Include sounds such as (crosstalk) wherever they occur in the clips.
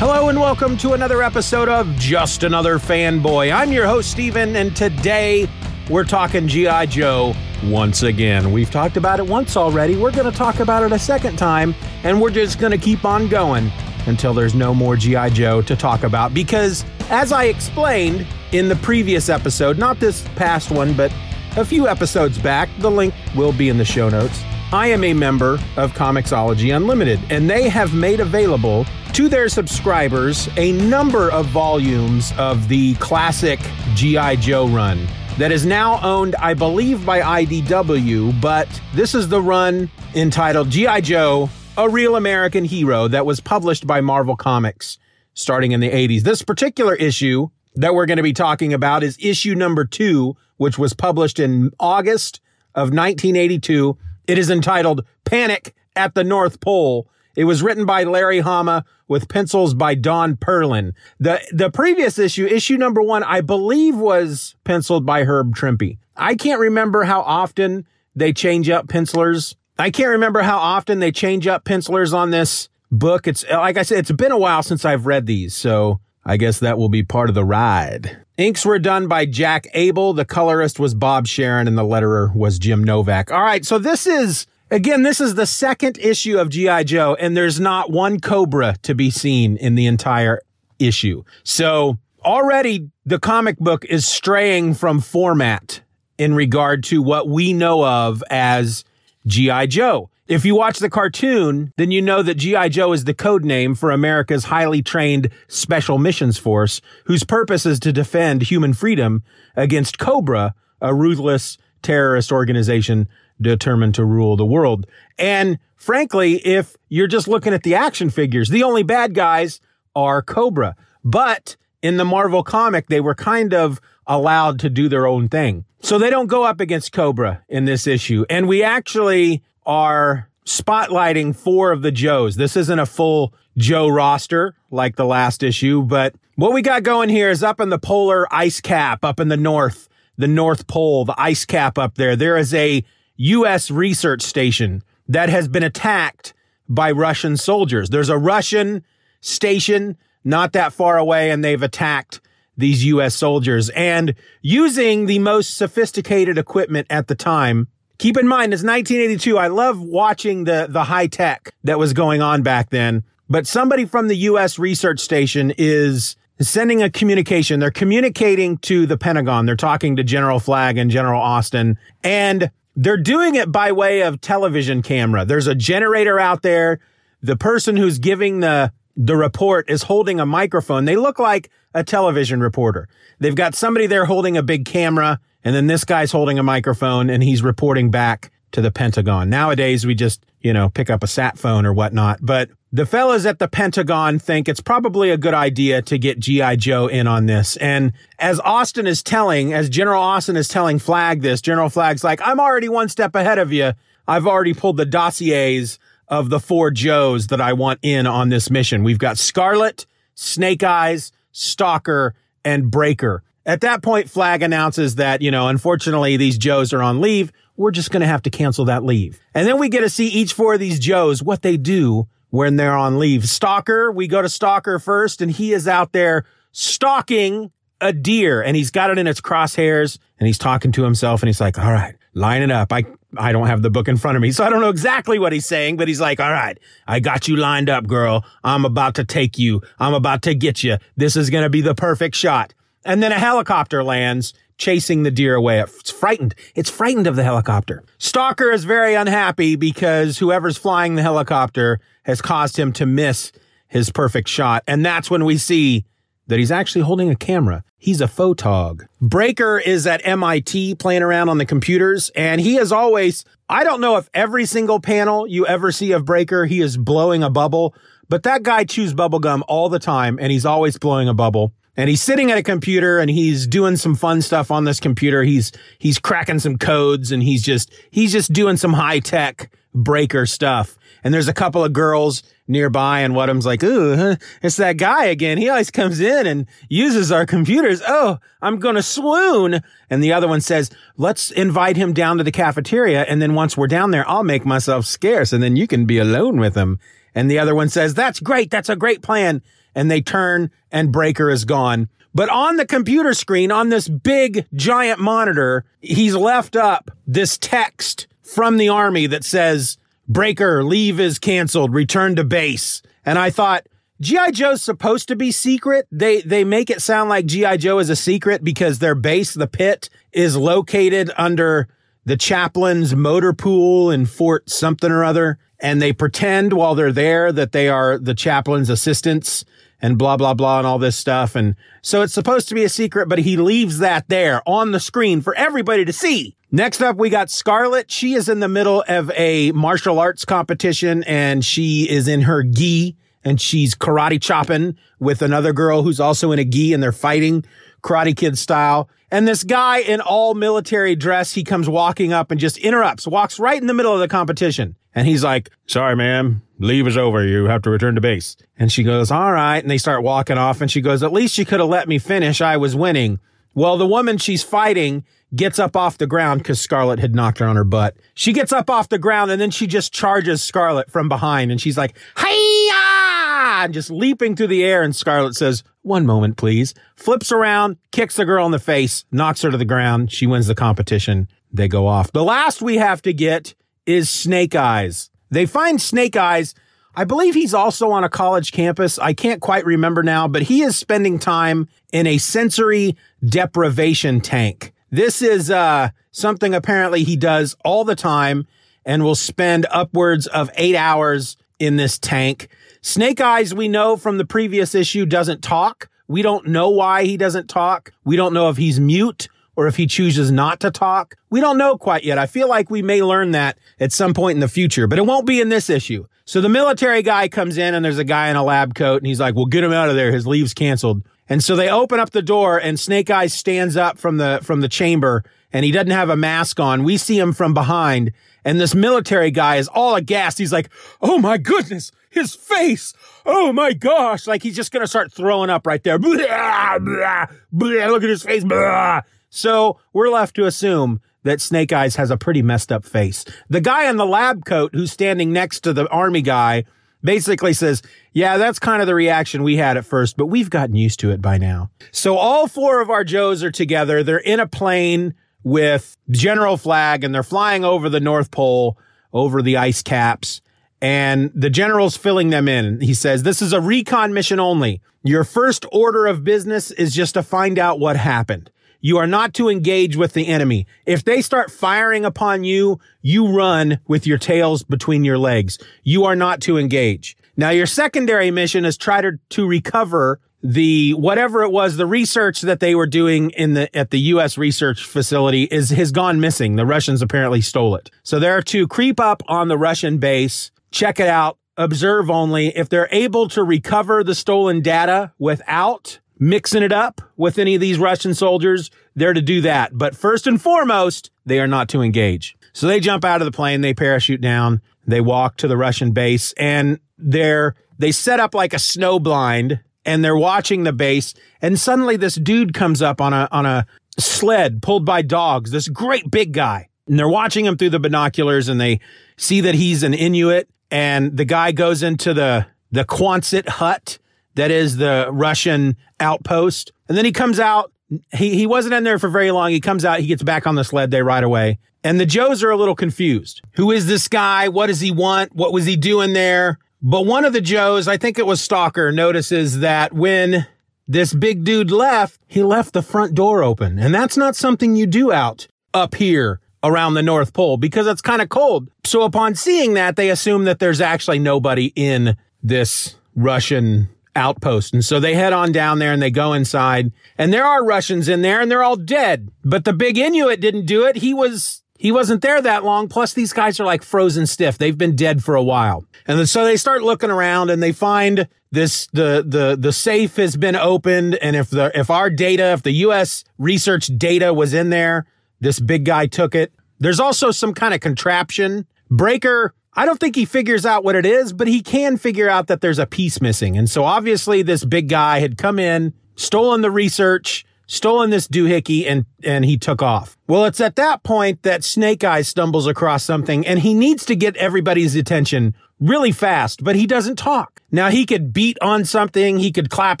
Hello and welcome to another episode of Just Another Fanboy. I'm your host, Steven, and today we're talking G.I. Joe once again. We've talked about it once already. We're going to talk about it a second time, and we're just going to keep on going until there's no more G.I. Joe to talk about. Because, as I explained in the previous episode, not this past one, but a few episodes back, the link will be in the show notes. I am a member of Comixology Unlimited, and they have made available to their subscribers a number of volumes of the classic G.I. Joe run that is now owned, I believe, by IDW, but this is the run entitled G.I. Joe, A Real American Hero that was published by Marvel Comics starting in the 80s. This particular issue that we're going to be talking about is issue number two, which was published in August of 1982. It is entitled Panic at the North Pole. It was written by Larry Hama with pencils by Don Perlin. The the previous issue, issue number one, I believe was penciled by Herb Trimpe. I can't remember how often they change up pencilers. I can't remember how often they change up pencilers on this book. It's like I said, it's been a while since I've read these, so I guess that will be part of the ride. Inks were done by Jack Abel. The colorist was Bob Sharen and the letterer was Jim Novak. All right, so this is Again, this is the second issue of G.I. Joe, and there's not one Cobra to be seen in the entire issue. So already the comic book is straying from format in regard to what we know of as G.I. Joe. If you watch the cartoon, then you know that G.I. Joe is the code name for America's highly trained Special Missions Force, whose purpose is to defend human freedom against Cobra, a ruthless terrorist organization determined to rule the world. And frankly, if you're just looking at the action figures, the only bad guys are Cobra. But in the Marvel comic, they were kind of allowed to do their own thing. So they don't go up against Cobra in this issue. And we actually are spotlighting four of the Joes. This isn't a full Joe roster like the last issue, but what we got going here is up in the polar ice cap up in the north, the North Pole, the ice cap up there. There is a U.S. research station that has been attacked by Russian soldiers. There's a Russian station not that far away, and they've attacked these U.S. soldiers. And using the most sophisticated equipment at the time, keep in mind it's 1982. I love watching the, the high tech that was going on back then. But somebody from the U.S. research station is sending a communication. They're communicating to the Pentagon. They're talking to General Flagg and General Austin. And they're doing it by way of television camera. There's a generator out there. The person who's giving the the report is holding a microphone. They look like a television reporter. They've got somebody there holding a big camera, and then this guy's holding a microphone and he's reporting back to the Pentagon. Nowadays, we just, you know, pick up a sat phone or whatnot. But the fellas at the Pentagon think it's probably a good idea to get G.I. Joe in on this. And as Austin is telling, as General Austin is telling Flagg this, General Flagg's like, I'm already one step ahead of you. I've already pulled the dossiers of the four Joes that I want in on this mission. We've got Scarlett, Snake Eyes, Stalker, and Breaker. At that point, Flagg announces that, you know, unfortunately, these Joes are on leave. We're just going to have to cancel that leave. And then we get to see each four of these Joes, what they do when they're on leave. Stalker, we go to Stalker first, and he is out there stalking a deer, and he's got it in its crosshairs, and he's talking to himself, and he's like, all right, line it up. I, I don't have the book in front of me, so I don't know exactly what he's saying, but he's like, all right, I got you lined up, girl. I'm about to take you. I'm about to get you. This is going to be the perfect shot. And then a helicopter lands chasing the deer away. It's frightened. It's frightened of the helicopter. Stalker is very unhappy because whoever's flying the helicopter has caused him to miss his perfect shot. And that's when we see that he's actually holding a camera. He's a photog. Breaker is at MIT playing around on the computers, and he is always, I don't know if every single panel you ever see of Breaker, he is blowing a bubble, but that guy chews bubblegum all the time, and he's always blowing a bubble and he's sitting at a computer and he's doing some fun stuff on this computer. He's he's cracking some codes and he's just he's just doing some high tech breaker stuff. And there's a couple of girls nearby and Wadham's like, ooh, it's that guy again. He always comes in and uses our computers. Oh, I'm to swoon. And the other one says, let's invite him down to the cafeteria. And then once we're down there, I'll make myself scarce and then you can be alone with him. And the other one says, that's great. That's a great plan and they turn and Breaker is gone. But on the computer screen, on this big giant monitor, he's left up this text from the army that says, Breaker, leave is canceled, return to base. And I thought, G.I. Joe's supposed to be secret. They, they make it sound like G.I. Joe is a secret because their base, the pit, is located under the chaplain's motor pool in Fort something or other. And they pretend while they're there that they are the chaplain's assistants and blah, blah, blah, and all this stuff. And so it's supposed to be a secret, but he leaves that there on the screen for everybody to see. Next up, we got scarlett She is in the middle of a martial arts competition and she is in her gi and she's karate chopping with another girl who's also in a gi and they're fighting karate kid style. And this guy in all military dress, he comes walking up and just interrupts, walks right in the middle of the competition. And he's like, sorry, ma'am, leave is over. You have to return to base. And she goes, all right. And they start walking off and she goes, at least you could have let me finish. I was winning. Well, the woman she's fighting gets up off the ground because Scarlett had knocked her on her butt. She gets up off the ground and then she just charges Scarlett from behind and she's like, hiya! And just leaping through the air. And Scarlett says, one moment, please. Flips around, kicks the girl in the face, knocks her to the ground. She wins the competition. They go off. The last we have to get is Snake Eyes. They find Snake Eyes. I believe he's also on a college campus. I can't quite remember now, but he is spending time in a sensory deprivation tank. This is uh, something apparently he does all the time and will spend upwards of eight hours in this tank. Snake Eyes, we know from the previous issue, doesn't talk. We don't know why he doesn't talk. We don't know if he's mute or if he chooses not to talk. We don't know quite yet. I feel like we may learn that at some point in the future, but it won't be in this issue. So the military guy comes in and there's a guy in a lab coat and he's like, well, get him out of there. His leave's canceled. And so they open up the door and Snake Eyes stands up from the, from the chamber and he doesn't have a mask on. We see him from behind and this military guy is all aghast. He's like, Oh my goodness, his face. Oh my gosh. Like he's just going to start throwing up right there. Blah, blah, blah, look at his face. Blah. So we're left to assume that Snake Eyes has a pretty messed up face. The guy in the lab coat who's standing next to the army guy basically says, yeah, that's kind of the reaction we had at first, but we've gotten used to it by now. So all four of our Joes are together. They're in a plane with General Flagg and they're flying over the North Pole, over the ice caps. And the general's filling them in. He says, this is a recon mission only. Your first order of business is just to find out what happened. You are not to engage with the enemy. If they start firing upon you, you run with your tails between your legs. You are not to engage. Now, your secondary mission is try to, to recover the whatever it was, the research that they were doing in the at the U.S. research facility is has gone missing. The Russians apparently stole it. So they're to creep up on the Russian base, check it out, observe only. If they're able to recover the stolen data without mixing it up with any of these Russian soldiers, they're to do that. But first and foremost, they are not to engage. So they jump out of the plane, they parachute down, they walk to the Russian base, and they're they set up like a snow blind and they're watching the base. And suddenly this dude comes up on a on a sled pulled by dogs, this great big guy. And they're watching him through the binoculars and they see that he's an Inuit. And the guy goes into the the Quonset hut that is the Russian outpost. And then he comes out. He, he wasn't in there for very long. He comes out. He gets back on the sled. They ride away. And the Joes are a little confused. Who is this guy? What does he want? What was he doing there? But one of the Joes, I think it was Stalker, notices that when this big dude left, he left the front door open. And that's not something you do out up here around the North Pole because it's kind of cold. So upon seeing that, they assume that there's actually nobody in this Russian outpost. And so they head on down there and they go inside and there are Russians in there and they're all dead. But the big Inuit didn't do it. He was, he wasn't there that long. Plus these guys are like frozen stiff. They've been dead for a while. And so they start looking around and they find this, the, the, the safe has been opened. And if the, if our data, if the U.S. research data was in there, this big guy took it. There's also some kind of contraption. Breaker I don't think he figures out what it is, but he can figure out that there's a piece missing. And so obviously this big guy had come in, stolen the research, stolen this doohickey, and, and he took off. Well, it's at that point that Snake Eyes stumbles across something and he needs to get everybody's attention really fast, but he doesn't talk. Now he could beat on something, he could clap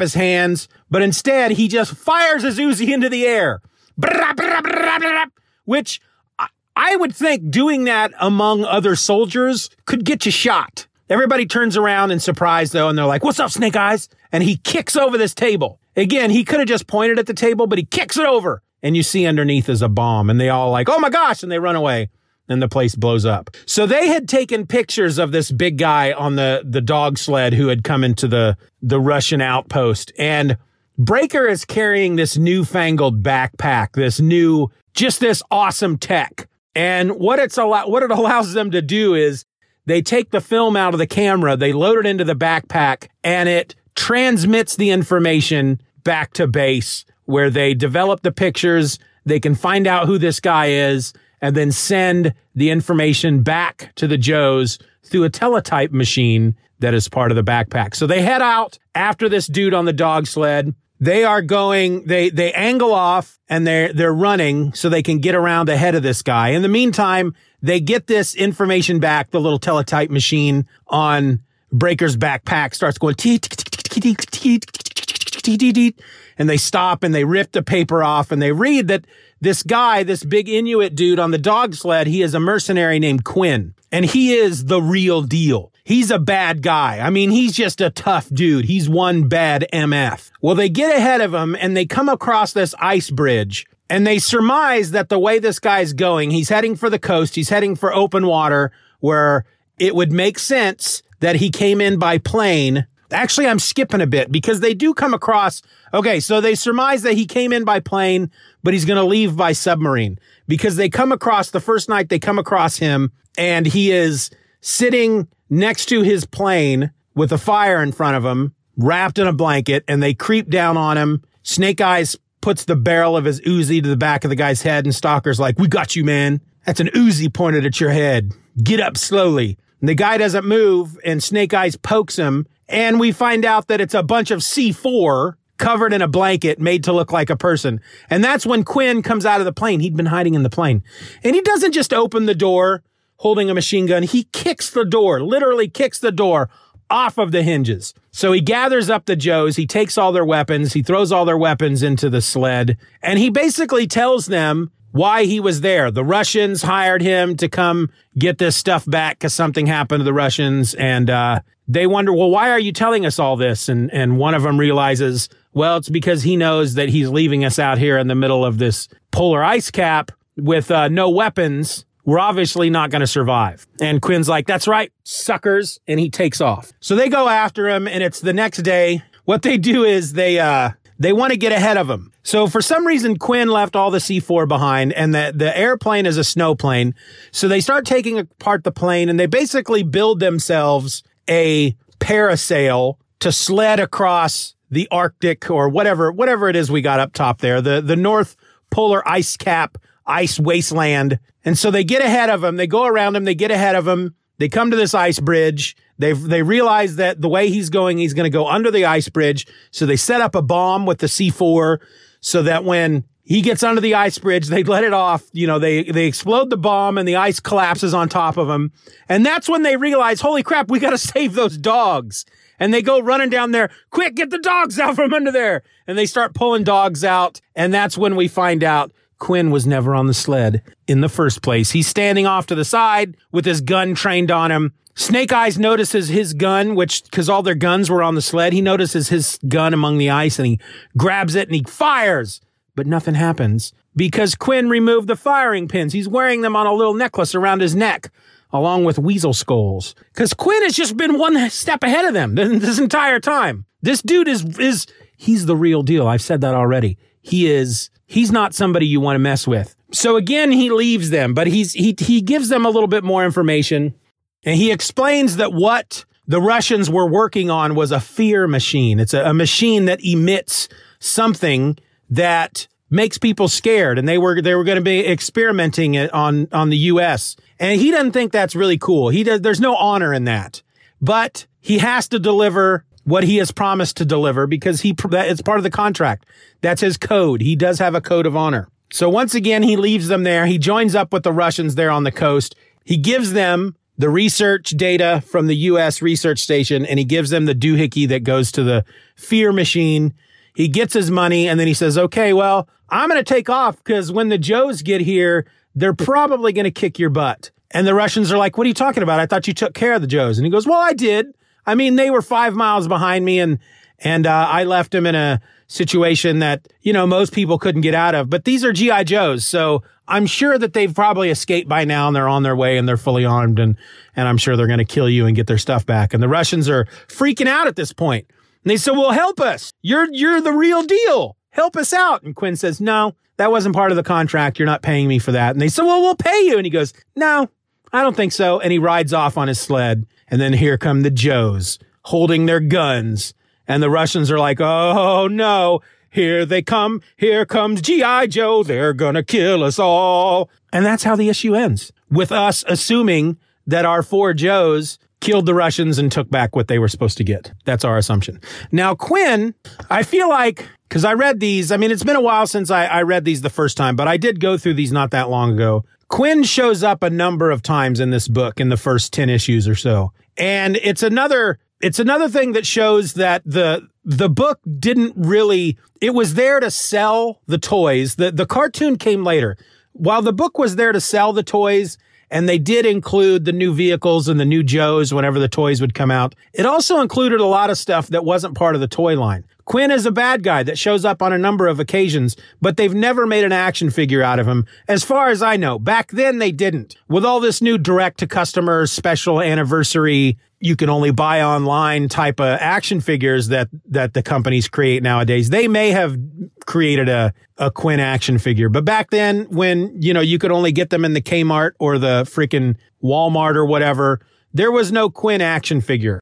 his hands, but instead he just fires his Uzi into the air. Which I would think doing that among other soldiers could get you shot. Everybody turns around in surprise though, and they're like, what's up, Snake Eyes? And he kicks over this table. Again, he could have just pointed at the table, but he kicks it over. And you see underneath is a bomb and they all like, oh my gosh. And they run away and the place blows up. So they had taken pictures of this big guy on the, the dog sled who had come into the, the Russian outpost. And Breaker is carrying this newfangled backpack, this new, just this awesome tech. And what it's allow- what it (laughs) allows them to do is they take the film out of the camera, they load it into the backpack, and it transmits the information back to base where they develop the pictures. They can find out who this guy is and then send the information back to the Joes through a teletype machine that is part of the backpack. So they head out after this dude on the dog sled. They are going, they, they angle off and they're, they're running so they can get around ahead of this guy. In the meantime, they get this information back. The little teletype machine on Breaker's backpack starts going and they stop and they rip the paper off and they read that this guy, this big Inuit dude on the dog sled, he is a mercenary named Kwinn and he is the real deal. He's a bad guy. I mean, he's just a tough dude. He's one bad MF. Well, they get ahead of him and they come across this ice bridge and they surmise that the way this guy's going, he's heading for the coast. He's heading for open water where it would make sense that he came in by plane. Actually, I'm skipping a bit because they do come across. Okay. So they surmise that he came in by plane, but he's going to leave by submarine because they come across the first night they come across him and he is sitting next to his plane with a fire in front of him, wrapped in a blanket, and they creep down on him. Snake Eyes puts the barrel of his Uzi to the back of the guy's head, and Stalker's like, We got you, man. That's an Uzi pointed at your head. Get up slowly. And the guy doesn't move, and Snake Eyes pokes him, and we find out that it's a bunch of C4 covered in a blanket made to look like a person. And that's when Kwinn comes out of the plane. He'd been hiding in the plane. And he doesn't just open the door holding a machine gun. He kicks the door, literally kicks the door off of the hinges. So he gathers up the Joes. He takes all their weapons. He throws all their weapons into the sled and he basically tells them why he was there. The Russians hired him to come get this stuff back because something happened to the Russians. And, uh, they wonder, well, why are you telling us all this? And, and one of them realizes, well, it's because he knows that he's leaving us out here in the middle of this polar ice cap with, uh, no weapons we're obviously not going to survive. And Kwinn's like, that's right, suckers. And he takes off. So they go after him and it's the next day. What they do is they, uh, they want to get ahead of him. So for some reason, Kwinn left all the C4 behind and the, the airplane is a snow plane. So they start taking apart the plane and they basically build themselves a parasail to sled across the Arctic or whatever, whatever it is we got up top there, the, the North Polar ice cap ice wasteland. And so they get ahead of him. They go around him. They get ahead of him. They come to this ice bridge. They they realize that the way he's going, he's going to go under the ice bridge. So they set up a bomb with the C4 so that when he gets under the ice bridge, they let it off. You know, they they explode the bomb and the ice collapses on top of him. And that's when they realize, holy crap, we got to (laughs) save those dogs. And they go running down there, quick, get the dogs out from under there. And they start pulling dogs out. And that's when we find out Kwinn was never on the sled in the first place. He's standing off to the side with his gun trained on him. Snake Eyes notices his gun, which, cause all their guns were on the sled. He notices his gun among the ice and he grabs it and he fires, but nothing happens because Kwinn removed the firing pins. He's wearing them on a little necklace around his neck along with weasel skulls. Cause Kwinn has just been one step ahead of them (laughs) this entire time. This dude is is he's the real deal. I've said that already. He is he's not somebody you want to mess with. So again, he leaves them, but he's he he gives them a little bit more information and he explains that what the Russians were working on was a fear machine. It's a, a machine that emits something that makes people scared and they were they were going to be experimenting it on on the US. And he doesn't think that's really cool. He does there's no honor in that. But he has to deliver what he has promised to deliver because he it's part of the contract. That's his code. He does have a code of honor. So once again he leaves them there. He joins up with the Russians there on the coast. He gives them the research data from the US research station and he gives them the doohickey that goes to the fear machine. He gets his money and then he says, okay, well, I'm going to take off because when the Joes get here, they're probably going to kick your butt. And the Russians are like, what are you talking about? I thought you took care of the Joes. And he goes, well, I did. I mean, they were five miles behind me and, and, uh, I left them in a situation that, you know, most people couldn't get out of, but these are GI Joes. So I'm sure that they've probably escaped by now and they're on their way and they're fully armed and, and I'm sure they're going to kill you and get their stuff back. And the Russians are freaking out at this point. And they said, well, help us. You're, you're the real deal. Help us out. And Kwinn says, no, that wasn't part of the contract. You're not paying me for that. And they said, well, we'll pay you. And he goes, no, I don't think so. And he rides off on his sled. And then here come the Joes holding their guns. And the Russians are like, oh no, here they come. Here comes G.I. Joe. They're going to kill us all. And that's how the issue ends with us assuming that our four Joes killed the Russians and took back what they were supposed to get. That's our assumption. Now, Kwinn, I feel like, because I read these, I mean, it's been a while since I, I read these the first time, but I did go through these not that long ago. Kwinn shows up a number of times in this book in the first 10 issues or so. And it's another it's another thing that shows that the the book didn't really it was there to sell the toys. The the cartoon came later. While the book was there to sell the toys and they did include the new vehicles and the new Joes whenever the toys would come out. It also included a lot of stuff that wasn't part of the toy line. Kwinn is a bad guy that shows up on a number of occasions, but they've never made an action figure out of him. As far as I know, back then they didn't. With all this new direct to customer special anniversary you can only buy online type of action figures that that the companies create nowadays. They may have created a a Kwinn action figure, but back then when you know you could only get them in the Kmart or the freaking Walmart or whatever, there was no Kwinn action figure.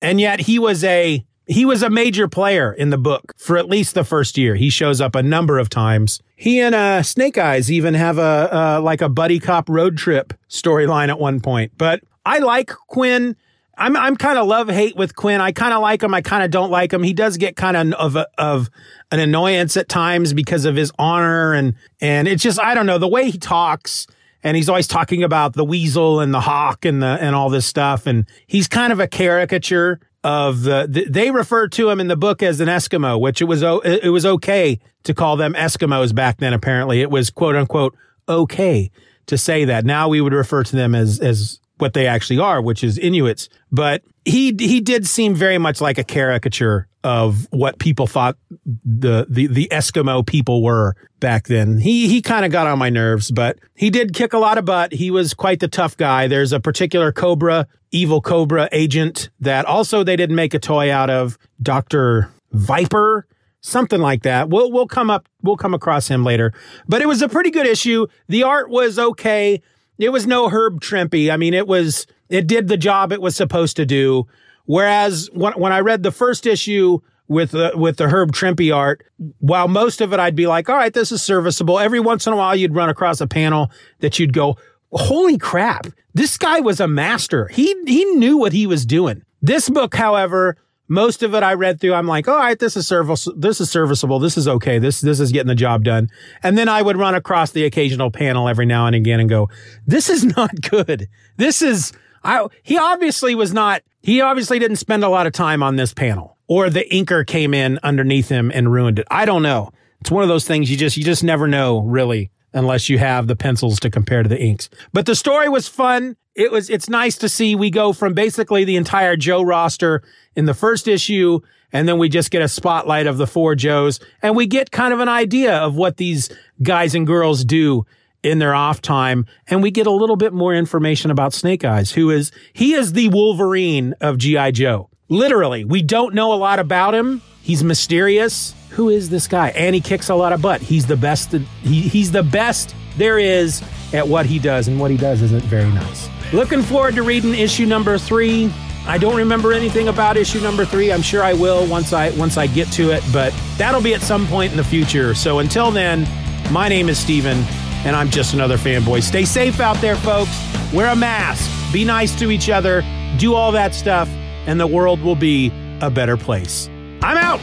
And yet he was a he was a major player in the book for at least the first year. He shows up a number of times. He and uh, Snake Eyes even have a uh, like a buddy cop road trip storyline at one point. But I like Kwinn I'm I'm kind of love hate with Kwinn. I kind of like him. I kind of don't like him. He does get kind of of of an annoyance at times because of his honor and and it's just I don't know the way he talks. And he's always talking about the weasel and the hawk and the and all this stuff. And he's kind of a caricature of the, the they refer to him in the book as an Eskimo, which it was it was okay to call them Eskimos back then. Apparently, it was quote unquote okay to say that. Now we would refer to them as as what they actually are, which is Inuits. But he he did seem very much like a caricature of what people thought the the, the Eskimo people were back then. He he kind of got on my nerves, but he did kick a lot of butt. He was quite the tough guy. There's a particular Cobra, evil Cobra agent that also they didn't make a toy out of. Doctor Viper something like that. We'll we'll come up we'll come across him later. But it was a pretty good issue. The art was okay it was no Herb Trimpe. I mean, it was, it did the job it was supposed to do. Whereas when, when I read the first issue with the, with the Herb Trimpe art, while most of it I'd be like, all right, this is serviceable. Every once in a while you'd run across a panel that you'd go, holy crap, this guy was a master. He, he knew what he was doing. This book, however, most of it I read through, I'm like, all right, this is service, this is serviceable. This is okay. This, this is getting the job done. And then I would run across the occasional panel every now and again and go, this is (laughs) not good. This is, I, he obviously was not, he obviously didn't spend a lot of time on this panel or the inker came in underneath him and ruined it. I don't know. It's one of those things you just, you just never know really unless you have the pencils to compare to the inks. But the story was fun. It was, it's nice to see we go from basically the entire Joe roster in the first issue. And then we just get a spotlight of the four Joes and we get kind of an idea of what these guys and girls do in their off time. And we get a little bit more information about Snake Eyes, who is, he is the Wolverine of G.I. Joe. Literally, we don't know a lot about him. He's mysterious. Who is this guy? And he kicks a lot of butt. He's the best. He, he's the best there is at what he does, and what he does isn't very nice. Looking forward to reading issue number three. I don't remember anything about issue number three. I'm sure I will once I once I get to it, but that'll be at some point in the future. So until then, my name is Steven, and I'm just another fanboy. Stay safe out there, folks. Wear a mask. Be nice to each other. Do all that stuff, and the world will be a better place. I'm out.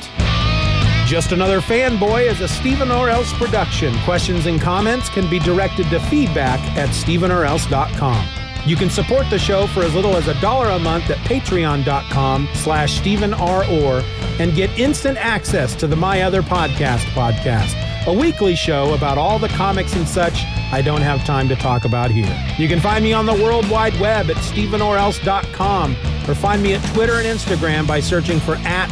Just Another Fanboy is a Stephen or Else production. Questions and comments can be directed to feedback at stephenorelse.com. You can support the show for as little as a dollar a month at patreon.com slash Stephen R. Orr and get instant access to the My Other Podcast podcast, a weekly show about all the comics and such I don't have time to talk about here. You can find me on the World Wide Web at stephenorelse.com or find me at Twitter and Instagram by searching for at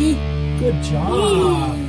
Good job.